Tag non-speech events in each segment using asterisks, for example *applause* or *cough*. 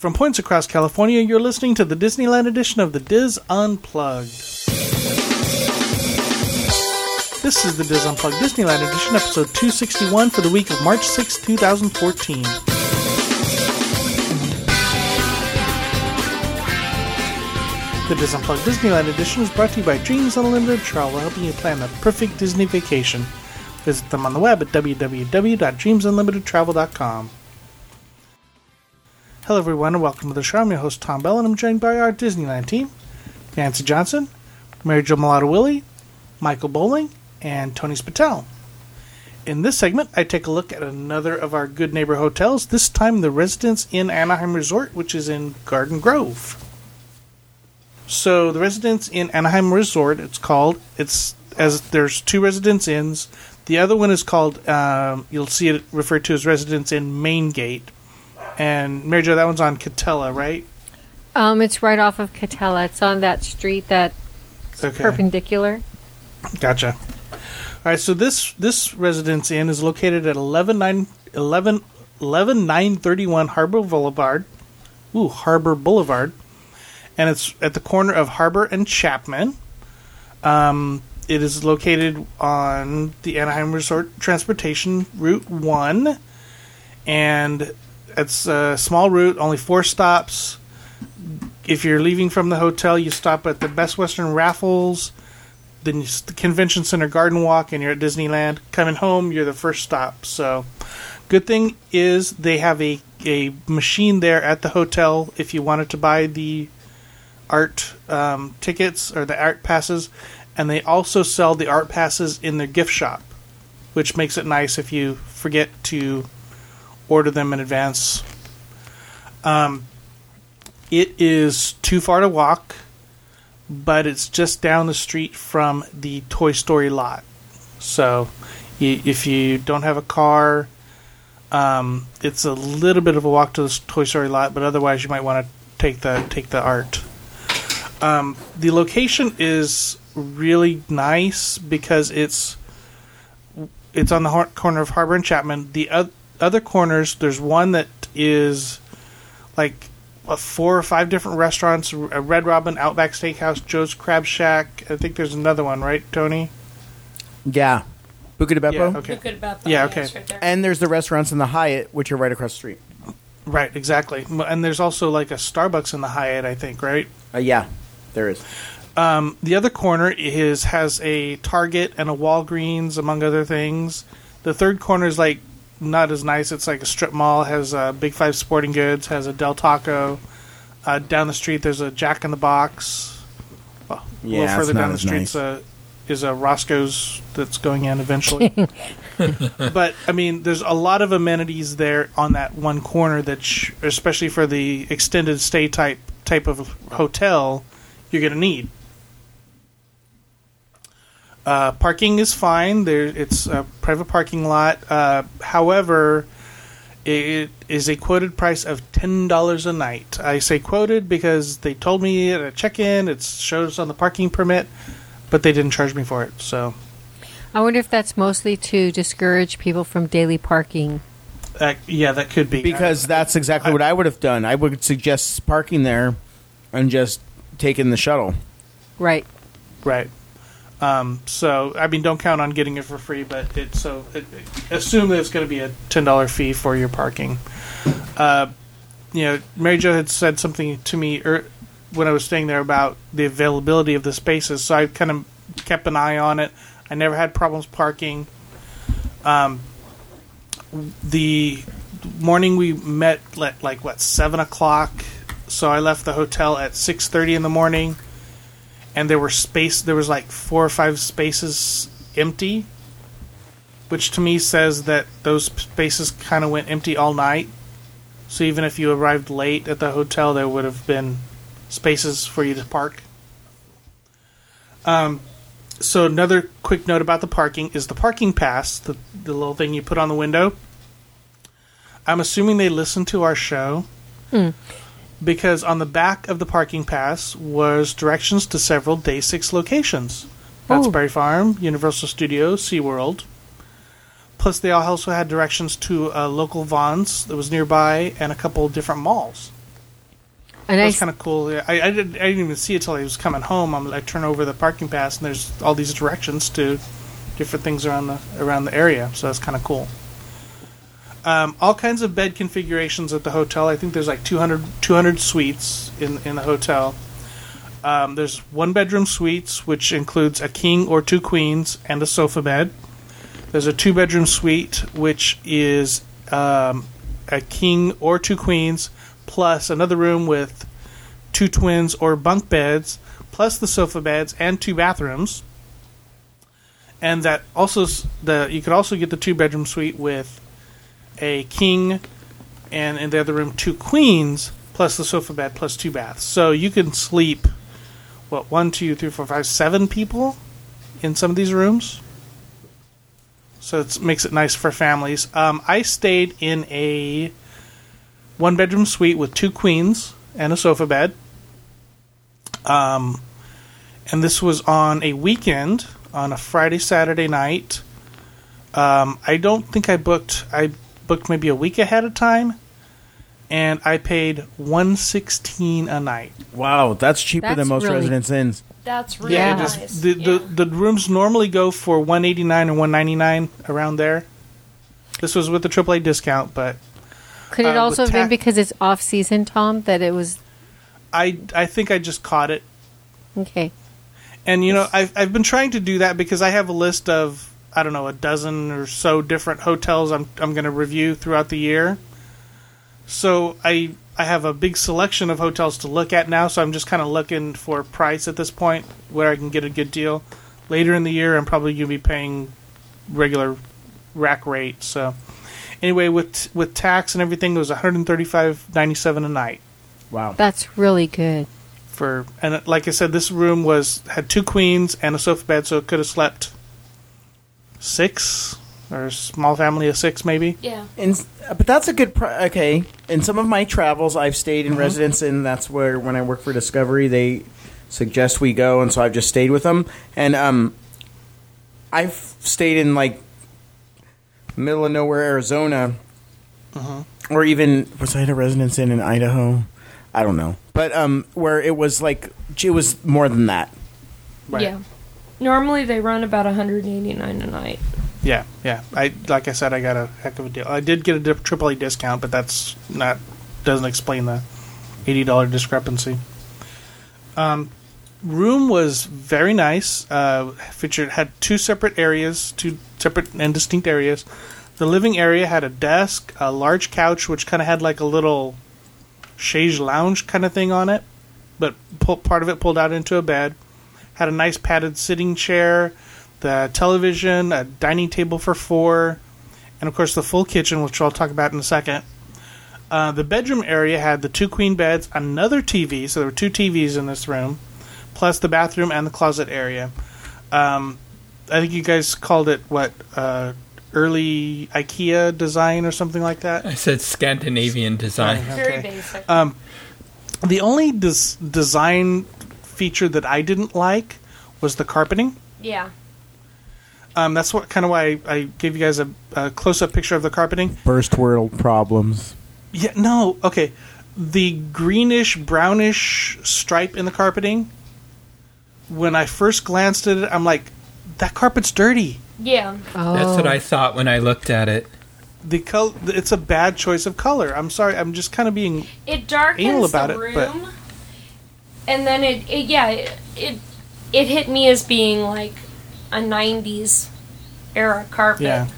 From points across California, you're listening to the Disneyland edition of the Dis Unplugged. This is the Dis Unplugged Disneyland edition, episode 261 for the week of March 6, 2014. The Dis Unplugged Disneyland edition is brought to you by Dreams Unlimited Travel, helping you plan the perfect Disney vacation. Visit them on the web at www.dreamsunlimitedtravel.com. Hello, everyone, and welcome to the show. I'm your host, Tom Bell, and I'm joined by our Disneyland team Nancy Johnson, Mary Jo Mulatto Willie, Michael Bowling, and Tony Spatel. In this segment, I take a look at another of our good neighbor hotels, this time the Residence Inn Anaheim Resort, which is in Garden Grove. So, the Residence Inn Anaheim Resort, it's called, it's as there's two Residence Inns. The other one is called, um, you'll see it referred to as Residence Inn Main Gate. And Mary Jo, that one's on Katella, right? Um, it's right off of Katella. It's on that street that's Okay. perpendicular. Gotcha. All right, so this this residence inn is located at 11 11 11931 Harbor Boulevard. Ooh, Harbor Boulevard. And it's at the corner of Harbor and Chapman. Um, it is located on the Anaheim Resort Transportation Route 1. And it's a small route, only four stops. If you're leaving from the hotel, you stop at the Best Western Raffles then the convention center garden walk and you're at disneyland. Coming home you're the first stop. So good thing is they have a, a machine there at the hotel if you wanted to buy the art um, tickets or the art passes. And they also sell the art passes in their gift shop which makes it nice if you forget to order them in advance um, it is too far to walk but it's just down the street from the Toy Story lot. So, if you don't have a car, um, it's a little bit of a walk to the Toy Story lot, but otherwise you might want to take the take the art. Um, the location is really nice because it's it's on the corner of Harbor and Chapman. The oth- other corners, there's one that is like uh, four or five different restaurants: uh, Red Robin, Outback Steakhouse, Joe's Crab Shack. I think there's another one, right, Tony? Yeah. Buca di Beppo. Yeah. Okay. Good about Yeah, okay. Right there. And there's the restaurants in the Hyatt, which are right across the street. Right, exactly. And there's also like a Starbucks in the Hyatt, I think, right? Uh, yeah, there is. Um, the other corner is has a Target and a Walgreens, among other things. The third corner is like not as nice. It's like a strip mall. Has a Big Five Sporting Goods. Has a Del Taco. Uh, down the street, there's a Jack in the Box. Well, a little further down the as street nice. uh, is a Roscoe's that's going in eventually. *laughs* but I mean, there's a lot of amenities there on that one corner that, sh- especially for the extended stay type type of hotel, you're going to need. Uh, parking is fine. There, it's a private parking lot. Uh, however, it is a quoted price of ten dollars a night. I say quoted because they told me at a check-in. It shows on the parking permit, but they didn't charge me for it. So, I wonder if that's mostly to discourage people from daily parking. uh, yeah, that could be Because that's exactly what I would have done. I would suggest parking there and just taking the shuttle. Right. Right. Um, so I mean, don't count on getting it for free, but it so it, assume that it's going to be a ten dollar fee for your parking. Uh, you know, Mary Jo had said something to me er, when I was staying there about the availability of the spaces, so I kind of kept an eye on it. I never had problems parking. Um, the morning we met at like what seven o'clock, so I left the hotel at six thirty in the morning and there were space there was like four or five spaces empty which to me says that those spaces kind of went empty all night. So even if you arrived late at the hotel there would have been spaces for you to park. Um, so another quick note about the parking is the parking pass the, the little thing you put on the window. I'm assuming they listen to our show because on the back of the parking pass was directions to several Day 6 locations. Knott's Farm, Universal Studios, SeaWorld. Plus, they all also had directions to a local Vons that was nearby and a couple of different malls. A That's kind of cool. Yeah, I, I, didn't, I didn't even see it till I was coming home. I'm, I turn over the parking pass, and there's all these directions to different things around the around the area. So that's kind of cool. Um, all kinds of bed configurations at the hotel. I think there's like 200, 200 suites in in the hotel. Um, there's one bedroom suites, which includes a king or two queens and a sofa bed. There's a two bedroom suite, which is um, a king or two queens, plus another room with two twins or bunk beds, plus the sofa beds and two bathrooms. And that also the you could also get the two bedroom suite with a king, and in the other room two queens plus the sofa bed plus two baths. So you can sleep what one, two, three, four, five, seven people in some of these rooms. So it makes it nice for families. Um, I stayed in a one bedroom suite with two queens and a sofa bed. Um, and this was on a weekend, on a Friday, Saturday night. Um, I don't think I booked. I booked maybe a week ahead of time, and I paid one sixteen a night. Wow, that's cheaper That's than most really- residence inns. That's really Yeah. it is- nice. the, Yeah. the the rooms normally go for one eighty nine or one ninety nine around there. This was with the AAA discount, but could it uh, also with have been tax- because it's off season, Tom? That it was I I think I just caught it. okay. And you know, I've I've been trying to do that because I have a list of I don't know a dozen or so different hotels I'm I'm going to review throughout the year. So I I have a big selection of hotels to look at now. So I'm just kind of looking for price at this point where I can get a good deal. Later in the year, I'm probably going to be paying regular rack rate. So anyway, with with tax and everything, it was 135.97 a night Wow. That's really good. for and like I said, this room was had two queens and a sofa bed, so it could have slept six or a small family of six maybe. yeah. And but that's a good. Pri- okay. In some of my travels, I've stayed in residence, and that's where when I work for Discovery, they suggest we go, and so I've just stayed with them. And um, I've stayed in like middle of nowhere Arizona, or even was I at a residence inn in Idaho? I don't know, but um, where it was like it was more than that. Right. Yeah. Normally they run about 189 a night. Yeah, yeah. I like I said, I got a heck of a deal. I did get a AAA discount, but that's not doesn't explain the eighty dollar discrepancy. Um, room was very nice. Uh, featured had two separate areas, two separate and distinct areas. The living area had a desk, a large couch, which kind of had like a little chaise lounge kind of thing on it, but pull, part of it pulled out into a bed. Had a nice padded sitting chair, the television, a dining table for four, and of course the full kitchen, which I'll talk about in a second. Uh, the bedroom area had the two queen beds, another TV, so there were two TVs in this room, plus the bathroom and the closet area. Um, I think you guys called it what uh, early IKEA design or something like that. I said Scandinavian design. Very Okay. basic. The only des- design feature that I didn't like was the carpeting. yeah. Um, that's what kind of why I, I gave you guys a, a close-up picture of the carpeting. First world problems. Yeah, no, okay. The greenish brownish stripe in the carpeting. When I first glanced at it, I'm like, that carpet's dirty. Yeah. Oh, That's what I thought when I looked at it. The col- it's a bad choice of color. I'm sorry. I'm just kind of being It darkens Anal about the it, room. but- And then it, it yeah, it, it it hit me as being like a 90s era carpet. yeah,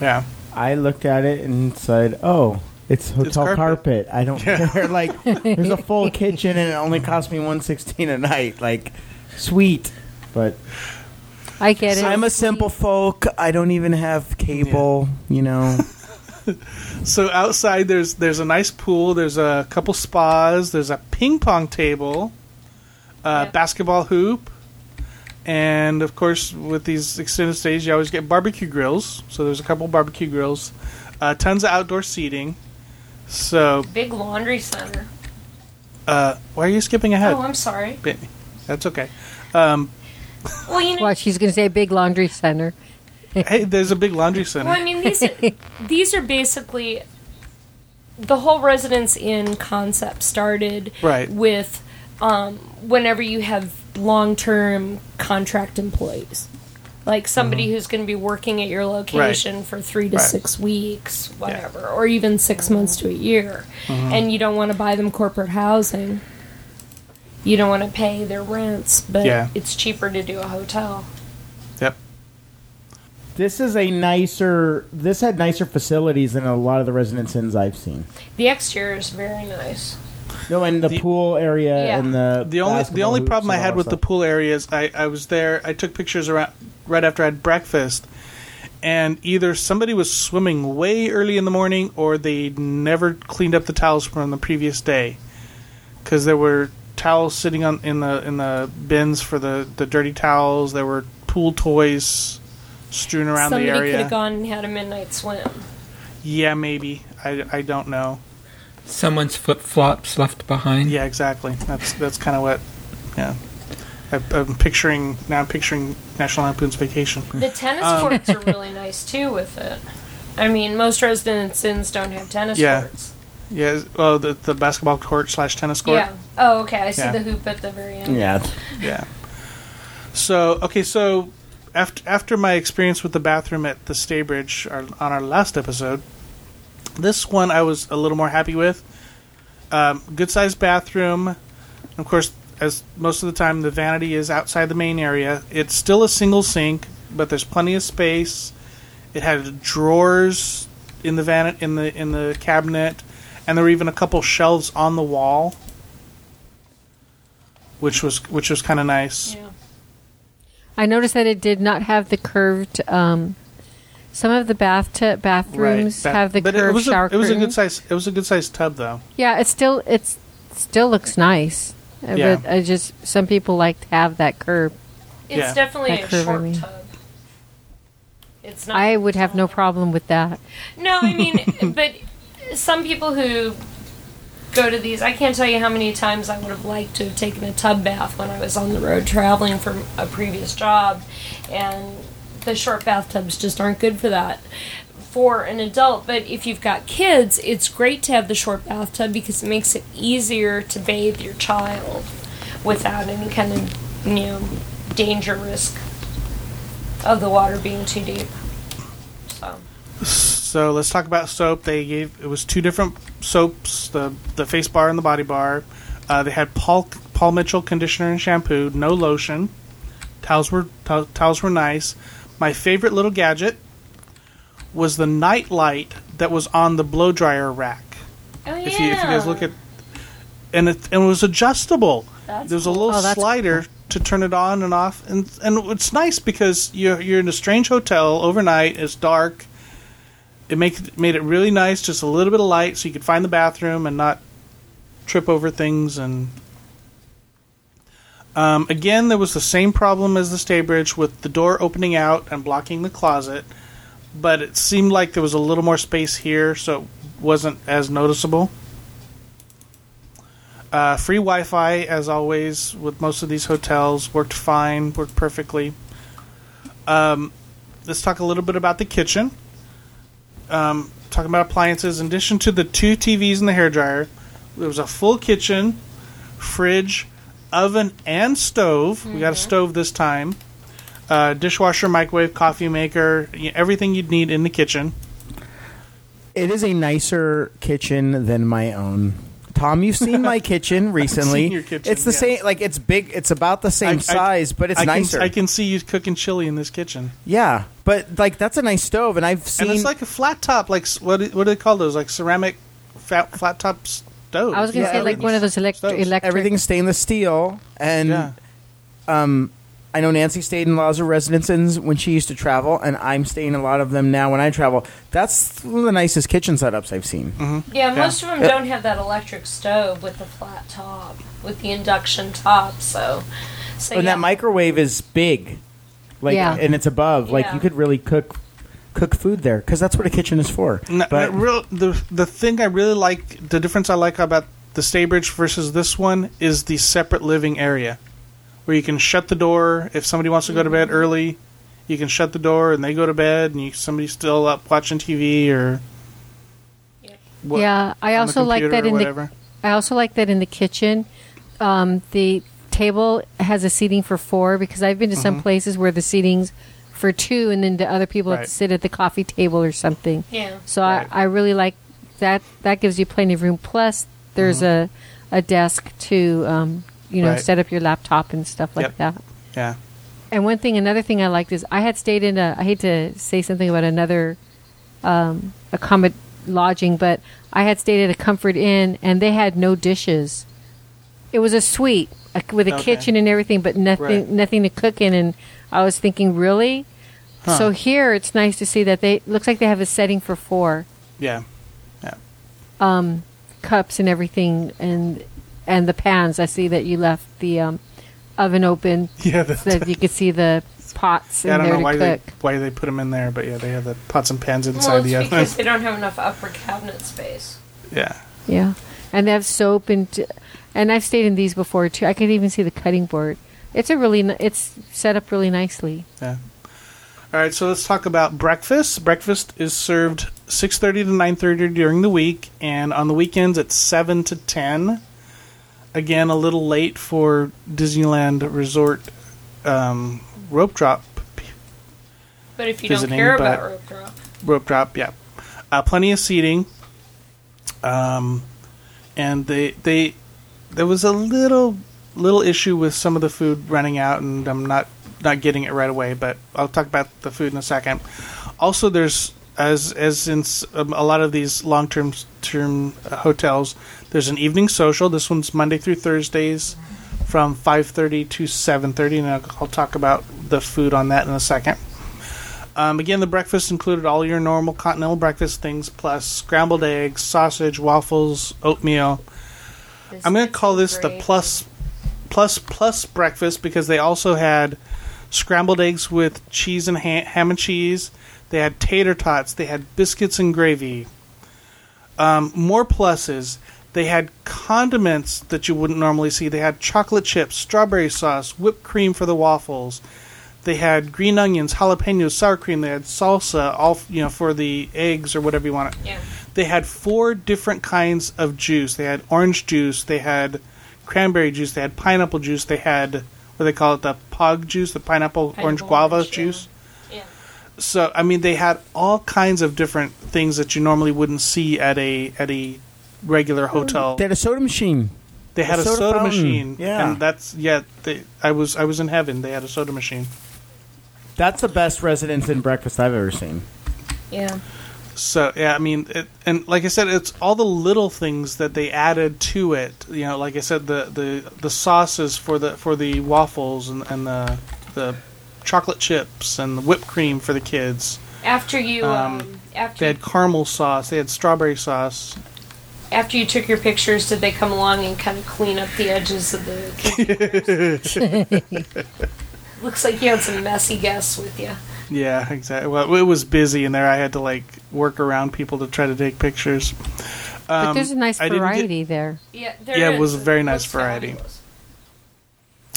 yeah. I looked at it and said, "Oh, it's hotel carpet. carpet. I don't care. *laughs* Like, there's a full kitchen and it only cost me one sixteen a night. Like, sweet, but I get it. I'm a simple folk. I don't even have cable. You know, *laughs* So outside, there's there's a nice pool. There's a couple spas. There's a ping pong table, a Yep. basketball hoop, and of course, with these extended stays, you always get barbecue grills. So there's a couple barbecue grills, uh, tons of outdoor seating. So Big laundry center. uh, why are you skipping ahead? Oh, I'm sorry. That's okay. Um, *laughs* Well, you know, Well, she's going to say big laundry center. hey, there's a big laundry center. well, I mean these are, *laughs* these are basically the whole residence inn concept started Right. with um, whenever you have long term contract employees. Like somebody who's going to be working at your location for three to Mm-hmm. Right. six weeks, whatever, or even six months to a year, Mm-hmm. and you don't want to buy them corporate housing. You don't want to pay their rents, but Yeah. it's cheaper to do a hotel. Yep. This is a nicer. This had nicer facilities than a lot of the residence inns I've seen. The exterior is very nice. No, and the, The- pool area Yeah. and the The only the only problem I had that with the pool area is I, I was there. I took pictures around right after I had breakfast, and either somebody was swimming way early in the morning, or they never cleaned up the towels from the previous day, because there were towels sitting on in the in the bins for the the dirty towels. There were pool toys strewn around Somebody the could have gone and had a midnight swim. Yeah, maybe. I, I don't know. Someone's flip flops left behind. Yeah, exactly. That's that's kind of what. Yeah, I, I'm picturing now. I'm picturing National Lampoon's Vacation. The tennis Um, *laughs* courts are really nice too with it. I mean, most residence inns don't have tennis Yeah. courts. Yeah. Oh, the the basketball court slash tennis court. Yeah. Oh, okay. I see Yeah. the hoop at the very end. Yeah, Yeah. So okay, so after after my experience with the bathroom at the Staybridge our, on our last episode, this one I was a little more happy with. Um, good sized bathroom. Of course, as most of the time, the vanity is outside the main area. It's still a single sink, but there's plenty of space. It had drawers in the van in the in the cabinet, and there were even a couple shelves on the wall, which was which was kind of nice. Yeah. I noticed that it did not have the curved. Um, some of the bathtub bathrooms That- have the but curved it was shower a, it was a good size. It was a good size tub though. Yeah, it still it's still looks nice. Yeah. But I just some people like to have that curve. It's Yeah. definitely That a curve, I short mean. tub. It's not. I would have no problem with that. No, I mean, *laughs* but some people who go to these, I can't tell you how many times I would have liked to have taken a tub bath when I was on the road traveling from a previous job, and the short bathtubs just aren't good for that. For an adult, but if you've got kids, it's great to have the short bathtub because it makes it easier to bathe your child without any kind of, you know, danger risk of the water being too deep. So. So let's talk about soap. They gave it was two different soaps: the the face bar and the body bar. Uh, they had Paul Paul Mitchell conditioner and shampoo, no lotion. Towels were tow- towels were nice. My favorite little gadget was the night light that was on the blow dryer rack. Oh yeah. If you if you guys look at and it and it was adjustable. That's there was a cool. little Oh, that's slider to turn it on and off, and and it's nice because you're you're in a strange hotel overnight. It's dark. It make made it really nice, just a little bit of light, so you could find the bathroom and not trip over things. And um, again, there was the same problem as the Staybridge with the door opening out and blocking the closet, but it seemed like there was a little more space here, so it wasn't as noticeable. Uh, free Wi-Fi, as always, with most of these hotels, worked fine, worked perfectly. Um, let's talk a little bit about the kitchen. Um, talking about appliances, in addition to the two TVs and the hairdryer, there was a full kitchen, fridge, oven, and stove. We got a stove this time. Uh, dishwasher, microwave, coffee maker, y- everything you'd need in the kitchen. it is a nicer kitchen than my own. Tom, you've seen my *laughs* kitchen recently. seen your kitchen, it's the yes. same. Like it's big. It's about the same I- I- size, but it's I nicer. Can, I can see you cooking chili in this kitchen. yeah, but like that's a nice stove, and I've seen. and it's like a flat top, like what do, what do they call those? Like ceramic flat, flat top stoves. I was going to Yeah, say like one of those electric Stoves. electric. everything's stainless steel, and yeah. um, I know Nancy stayed in lots of residences when she used to travel, and I'm staying in a lot of them now when I travel. That's one of the nicest kitchen setups I've seen. Mm-hmm. Yeah, most of them don't have that electric stove with the flat top, with the induction top. So, so and yeah. that microwave is big, like, Yeah. and it's above. Like Yeah. you could really cook cook food there because that's what a kitchen is for. N- but n- real, the the thing I really like, the difference I like about the Staybridge versus this one is the separate living area, where you can shut the door if somebody wants to go to bed early. You can shut the door and they go to bed, and you, somebody's still up watching TV or Yep. what, yeah, I also like that in whatever. the. I also like that in the kitchen, um, the table has a seating for four because I've been to some places where the seating's for two, and then the other people have Mm-hmm. Right. to sit at the coffee table or something. Yeah. So Right. I, I really like that. That gives you plenty of room. Plus, there's a a desk to um, you know Mm-hmm. Right. set up your laptop and stuff like Yep. that. Yeah. And one thing, another thing I liked is I had stayed in a. I hate to say something about another um, accommod lodging, but I had stayed at a Comfort Inn, and they had no dishes. It was a suite uh, with a Okay. kitchen and everything, but nothing, Right. nothing to cook in. And I was thinking, really? Huh. So here, it's nice to see that they looks like they have a setting for four Yeah. Yeah. um, cups and everything, and and the pans. I see that you left the um, oven open *laughs* Yeah. so That, that you could see the pots yeah, I don't there know why cook. they why they put them in there, but yeah, they have the pots and pans inside Well, it's the because oven. *laughs* they don't have enough upper cabinet space. yeah. Yeah, and they have soap and and I've stayed in these before too. I could even see the cutting board. It's a really ni- it's set up really nicely. Yeah. All right, so let's talk about breakfast. Breakfast is served 6:30 to 9:30 during the week and on the weekends it's 7 to 10. Again, a little late for Disneyland Resort um, rope drop But if you Visiting, don't care about rope drop, rope drop, yeah. Uh, plenty of seating. Um, and they they there was a little little issue with some of the food running out, and I'm not not getting it right away. But I'll talk about the food in a second. Also, there's as as in um, a lot of these long term term uh, hotels, there's an evening social. This one's Monday through Thursdays from 5:30 to 7:30, and I'll, I'll talk about the food on that in a second. Um, again, the breakfast included all your normal continental breakfast things, plus scrambled eggs, sausage, waffles, oatmeal. I'm going to call this the plus, plus, plus breakfast because they also had scrambled eggs with cheese and ha- ham and cheese. They had tater tots. They had biscuits and gravy. Um, more pluses. They had condiments that you wouldn't normally see. They had chocolate chips, strawberry sauce, whipped cream for the waffles. They had green onions, jalapenos, sour cream. They had salsa, all you know for the eggs or whatever you want. Yeah. They had four different kinds of juice. They had orange juice. They had cranberry juice. They had pineapple juice. They had what they call it, the pog juice, the pineapple, orange guava orange, juice. Yeah. So I mean, they had all kinds of different things that you normally wouldn't see at a at a regular hotel. They had a soda machine. They had a a soda soda, machine. Yeah. and that's yeah. They, I was I was in heaven. They had a soda machine. That's the best residence inn breakfast I've ever seen. Yeah. So yeah, I mean, it, and like I said, it's all the little things that they added to it. You know, like I said, the the, the sauces for the for the waffles and, and the the chocolate chips and the whipped cream for the kids. After you, Um, um, after They had caramel sauce. They had strawberry sauce. after you took your pictures, did they come along and kind of clean up the edges of the? *laughs* *laughs* Looks like you had some messy guests with you. Yeah, exactly. Well, it was busy in there. I had to like work around people to try to take pictures. But Um, there's a nice I didn't get- variety there. Yeah, there Yeah, it was a very nice variety.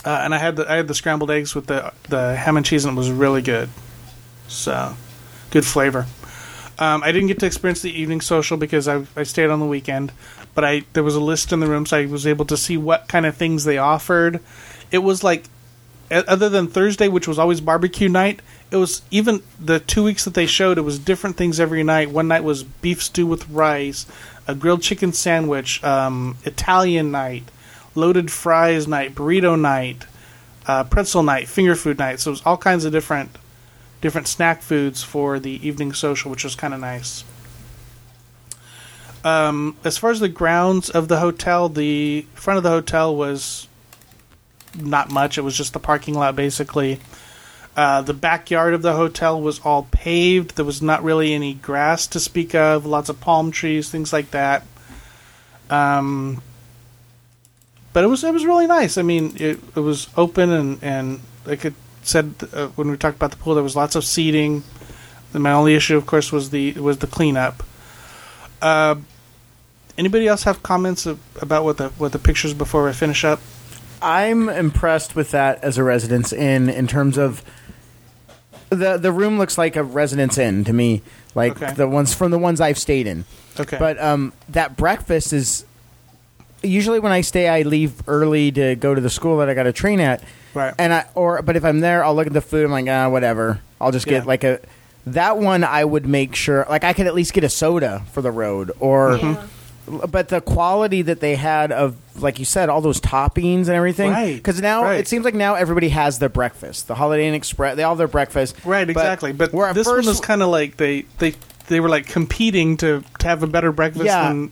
Uh, and I had the I had the scrambled eggs with the the ham and cheese, and it was really good. So, good flavor. Um, I didn't get to experience the evening social because I, I stayed on the weekend, but I there was a list in the room, so I was able to see what kind of things they offered. It was like, other than Thursday, which was always barbecue night, it was even the two weeks that they showed. It was different things every night. One night was beef stew with rice, a grilled chicken sandwich, um, Italian night, loaded fries night, burrito night, uh, pretzel night, finger food night. So it was all kinds of different different snack foods for the evening social, which was kind of nice. Um, as far as the grounds of the hotel, the front of the hotel was not much. It was just the parking lot, basically. Uh, the backyard of the hotel was all paved. There was not really any grass to speak of. Lots of palm trees, things like that. Um, but it was it was really nice. I mean, it it was open and and like it said uh, when we talked about the pool, there was lots of seating. And my only issue, of course, was the was the cleanup. Uh, anybody else have comments of, about what the what the pictures before I finish up? I'm impressed with that as a residence inn in terms of the the room looks like a residence inn to me, like Okay. the ones from the ones I've stayed in. Okay. But um, that breakfast is usually when I stay, I leave early to go to the school that I got to train at. Right. And I or but if I'm there, I'll look at the food. I'm like, ah, whatever. I'll just get Yeah. like a that one. I would make sure like I could at least get a soda for the road or. Yeah. But the quality that they had of, like you said, all those toppings and everything. Right, Because now right. it seems like now everybody has their breakfast. The Holiday Inn Express, they all have their breakfast. right, exactly. But where at this one first- was kind of like they they they were like competing to to have a better breakfast. Yeah. Than,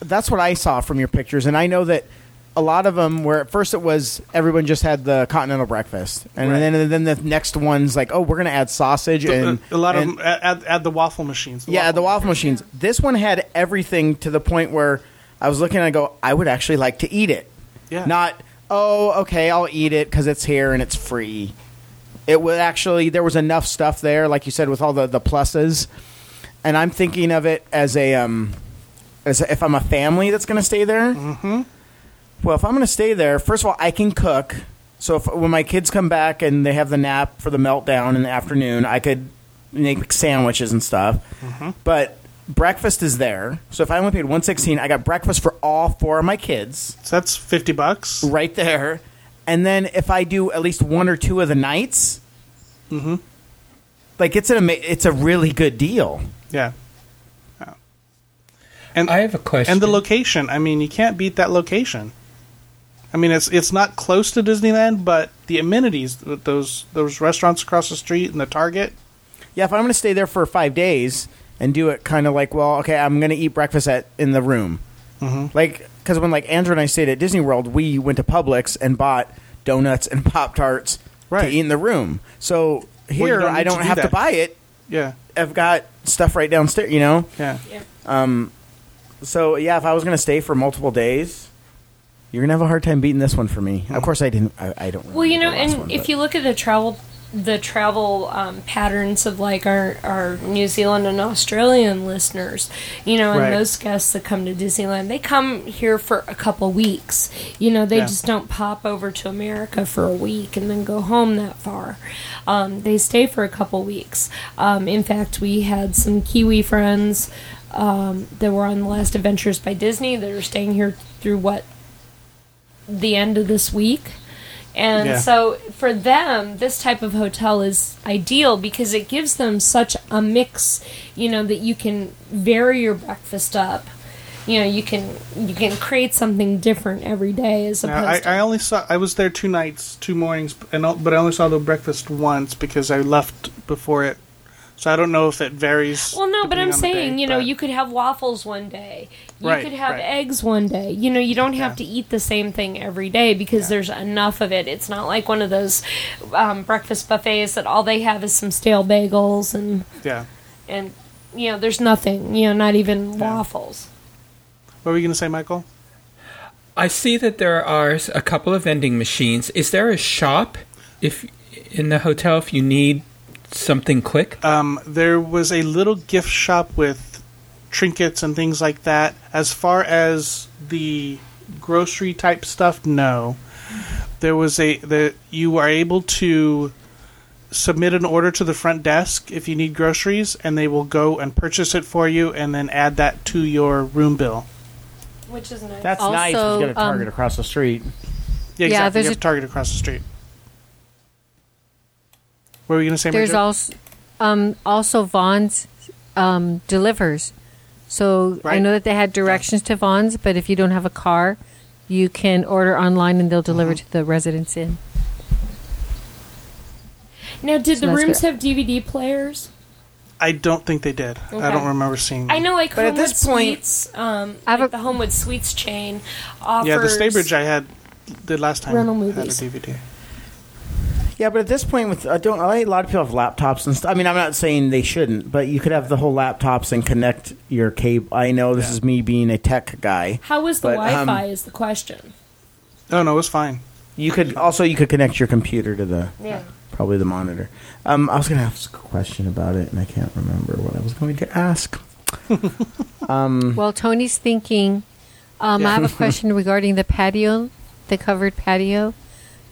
that's what I saw from your pictures, and I know that a lot of them where at first it was everyone just had the continental breakfast, and Right. then and then the next one's like, oh, we're gonna add sausage and a, lot and- of them add, add the waffle machines. yeah, the waffle machines. This one had everything to the point where I was looking and I go, I would actually like to eat it. Yeah. Not oh, okay, I'll eat it because it's here and it's free. It was actually there was enough stuff there, like you said, with all the the pluses, and I'm thinking of it as a um, as if I'm a family that's going to stay there. Mm-hmm. Well, if I'm going to stay there, first of all, I can cook. So if when my kids come back and they have the nap for the meltdown in the afternoon, I could make sandwiches and stuff. Mm-hmm. But breakfast is there. So if I only paid 116, I got breakfast for all four of my kids So that's fifty bucks. right there. And then if I do at least one or two of the nights, mm-hmm. like it's an ama- it's a really good deal. Yeah. Yeah. And I have a question. and the location. I mean, you can't beat that location. I mean, it's it's not close to Disneyland, but the amenities, th- those those restaurants across the street and the Target. Yeah, if I'm going to stay there for five days and do it kind of like, well, okay, I'm going to eat breakfast at in the room, mm-hmm. like because when like Andrew and I stayed at Disney World, we went to Publix and bought donuts and *laughs* Pop Tarts to eat in the room. So here, don't I don't do have to buy it. Yeah, I've got stuff right downstairs, you know. yeah. yeah. Um. So yeah, if I was going to stay for multiple days, you're going to have a hard time beating this one for me. Of course, I didn't. I, I don't. Well, you know, remember the last and one, if but- you look at the travel, the travel um, patterns of like our our New Zealand and Australian listeners, you know, and Right. those guests that come to Disneyland, they come here for a couple weeks. You know, they Yeah. just don't pop over to America for a week and then go home that far. Um, they stay for a couple weeks. Um, in fact, we had some Kiwi friends um, that were on the last Adventures by Disney that are staying here through what the end of this week. And Yeah. so for them, this type of hotel is ideal because it gives them such a mix, you know, that you can vary your breakfast up. You know, you can you can create something different every day as Now, opposed I, to I only saw. I was there two nights, two mornings, and but I only saw the breakfast once because I left before it. So I don't know if it varies. Well, no, but I'm on the day, saying, you know, but- you could have waffles one day. You Right, could have right. eggs one day. You know, you don't have Yeah. to eat the same thing every day because there's enough of it. It's not like one of those um, breakfast buffets that all they have is some stale bagels and Yeah. and you know, there's nothing. You know, not even waffles. What were you going to say, Michael? I see that there are a couple of vending machines. Is there a shop if in the hotel if you need something quick? Um, there was a little gift shop with trinkets and things like that. As far as the grocery type stuff, no. There was a the you are able to submit an order to the front desk if you need groceries, and they will go and purchase it for you, and then add that to your room bill. Which is nice. That's nice. if Also, You got a Target um, across the street. Yeah, Yeah, exactly. there's you a- have Target across the street. What were you going to say, There's Major? also um, also Vons um, delivers. So I know that they had directions to Vons, but if you don't have a car, you can order online and they'll deliver Mm-hmm. to the residence inn. Now, did So the rooms good. have DVD players? I don't think they did. I don't remember seeing. Them. I know, like But at Homewood this point- Suites, um, I have like a- the Homewood Suites chain offers. Yeah, the Staybridge I had the last time Rental had a. DVD. Yeah, but at this point, with I don't, I, a lot of people have laptops and stuff. I mean, I'm not saying they shouldn't, but you could have the whole laptops and connect your cable. I know this Yeah. is me being a tech guy. How was the But, Wi-Fi? um, is the question. Oh no, it was fine. You could also you could connect your computer to the Yeah. probably the monitor. Um, I was going to ask a question about it, and I can't remember what I was going to ask. *laughs* Well, Tony's thinking. Um, I have a *laughs* question regarding the patio, the covered patio.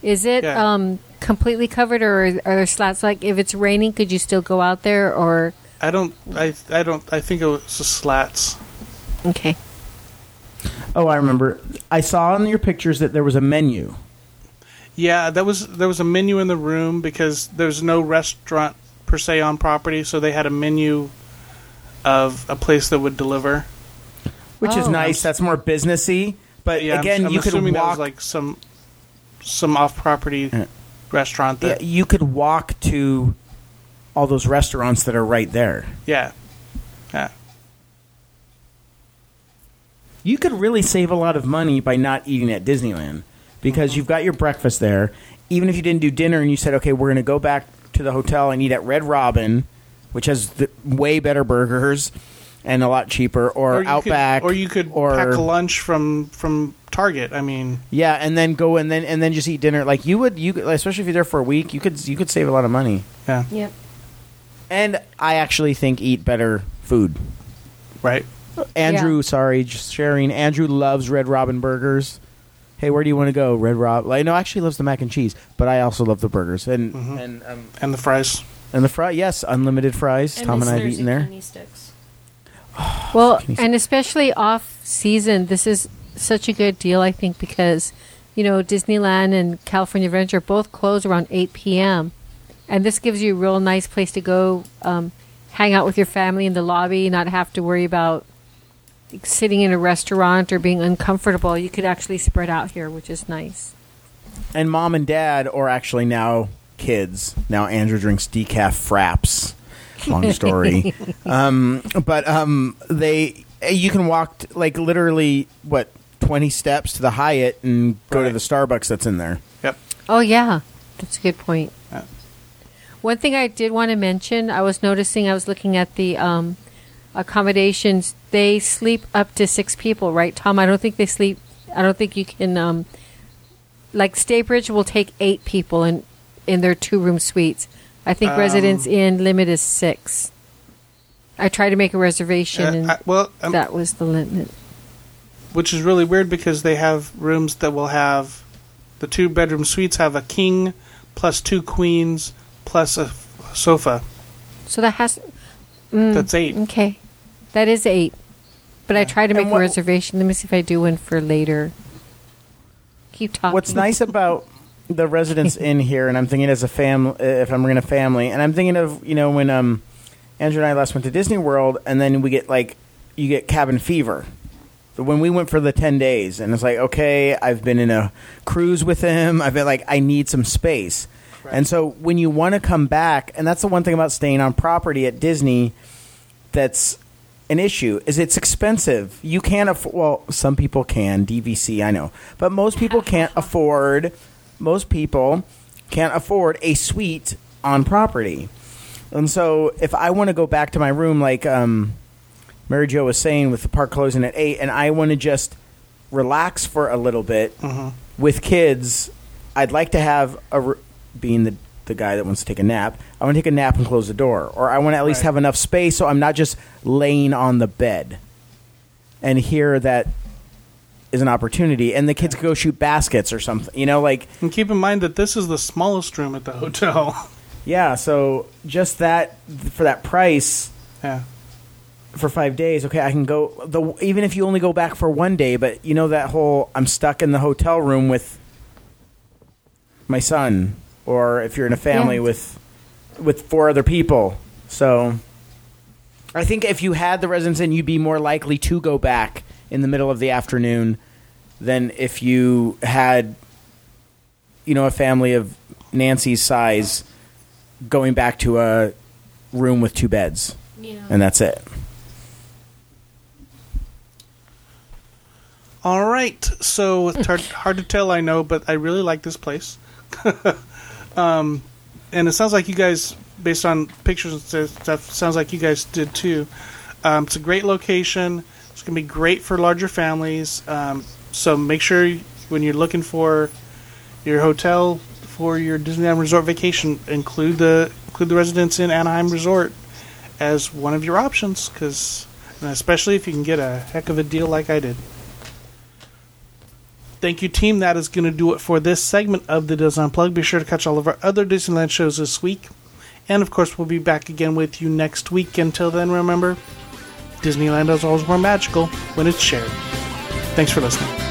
Is it Yeah. um, completely covered, or are there slats? Like if it's raining, could you still go out there? Or I don't. I. I don't. I think it was the slats. okay, Oh, I remember. I saw in your pictures that there was a menu. Yeah, that was there was a menu in the room because there's no restaurant per se on property, so they had a menu of a place that would deliver. which is Oh. nice. That's more businessy. But Yeah, I'm- again, I'm, you could assuming that walk. was like some some off property Restaurant yeah, you could walk to all those restaurants that are right there. Yeah, yeah. You could really save a lot of money by not eating at Disneyland because mm-hmm. you've got your breakfast there. Even if you didn't do dinner and you said, "Okay, we're going to go back to the hotel and eat at Red Robin," which has the way better burgers and a lot cheaper, or, you Outback, could, or you could or pack lunch from from Target. I mean, yeah, and then go and then and then just eat dinner. Like you would, you could- especially if you're there for a week, you could you could save a lot of money. yeah, Yep. And I actually think eat better food. right. Andrew, sorry, just sharing. Andrew loves Red Robin burgers. Hey, where do you want to go? Red Rob. Like, no, actually loves the mac and cheese, but I also love the burgers and Mhm. and um, And the fries. and the fry. Yes, unlimited fries. Tom and I have there's eaten there. zucchini Sticks. well, *sighs* and especially off season, this is such a good deal. I think because you know Disneyland and California Adventure both close around eight p.m. and this gives you a real nice place to go um, hang out with your family in the lobby, not have to worry about sitting in a restaurant or being uncomfortable. You could actually spread out here, which is nice. And mom and dad, or actually now kids. Now Andrew drinks decaf fraps. Long story. *laughs* um, but um, they, you can walk t- like literally what twenty steps to the Hyatt and go to Right. the Starbucks that's in there. Yep. Oh yeah, that's a good point. Yeah. One thing I did want to mention, I was noticing, I was looking at the um, accommodations. They sleep up to six people, right, Tom? I don't think they sleep. I don't think you can. Um, like Staybridge will take eight people in in their two room suites. I think Um, Residence Inn limit is six. I tried to make a reservation, Uh, and I- well, um, that was the limit. Which is really weird because they have rooms that will have the two bedroom suites have a king plus two queens plus a f- sofa. So that has. Mm, That's eight. Okay, that is eight. But I tried to make what- a reservation. Let me see if I do one for later. Keep talking. What's nice *laughs* about the residents *laughs* in here, and I'm thinking as a family, if I'm bringing a family, and I'm thinking of you know when um, Andrew and I last went to Disney World, and then we get like you get cabin fever. When we went for the ten days, and it's like okay, I've been in a cruise with him. I've been like I need some space, and so when you want to come back, and that's the one thing about staying on property at Disney, that's an issue is it's expensive. You can't afford. Well, some people can DVC, I know, but most people can't *laughs* afford. Most people can't afford a suite on property, and so if I want to go back to my room, like um, Mary Jo was saying, with the park closing at eight, and I want to just relax for a little bit Mhm. with kids, I'd like to have a being the the guy that wants to take a nap. I want to take a nap and close the door, or I want to at least Right. have enough space so I'm not just laying on the bed. And here that is an opportunity, and the kids could go shoot baskets or something. You know, like And keep in mind that this is the smallest room at the hotel. yeah. So just that for that price yeah. For five days, okay, I can go. The even if you only go back for one day, but you know that whole I'm stuck in the hotel room with my son, or if you're in a family Yeah. with with four other people. So I think if you had the residence inn, you'd be more likely to go back in the middle of the afternoon than if you had, you know, a family of Nancy's size going back to a room with two beds, Yeah. and that's it. All right. So it's *laughs* hard, hard to tell, I know, but I really like this place. *laughs* um, and it sounds like you guys, based on pictures and stuff, sounds like you guys did too. Um, it's a great location. It's going to be great for larger families. Um, so make sure when you're looking for your hotel for your Disneyland Resort vacation, include the include the Residence Inn Anaheim Resort as one of your options, because especially if you can get a heck of a deal like I did. Thank you, team. That is going to do it for this segment of the Disney Unplugged. Be sure to catch all of our other Disneyland shows this week. And of course, we'll be back again with you next week. Until then, remember Disneyland is always more magical when it's shared. Thanks for listening.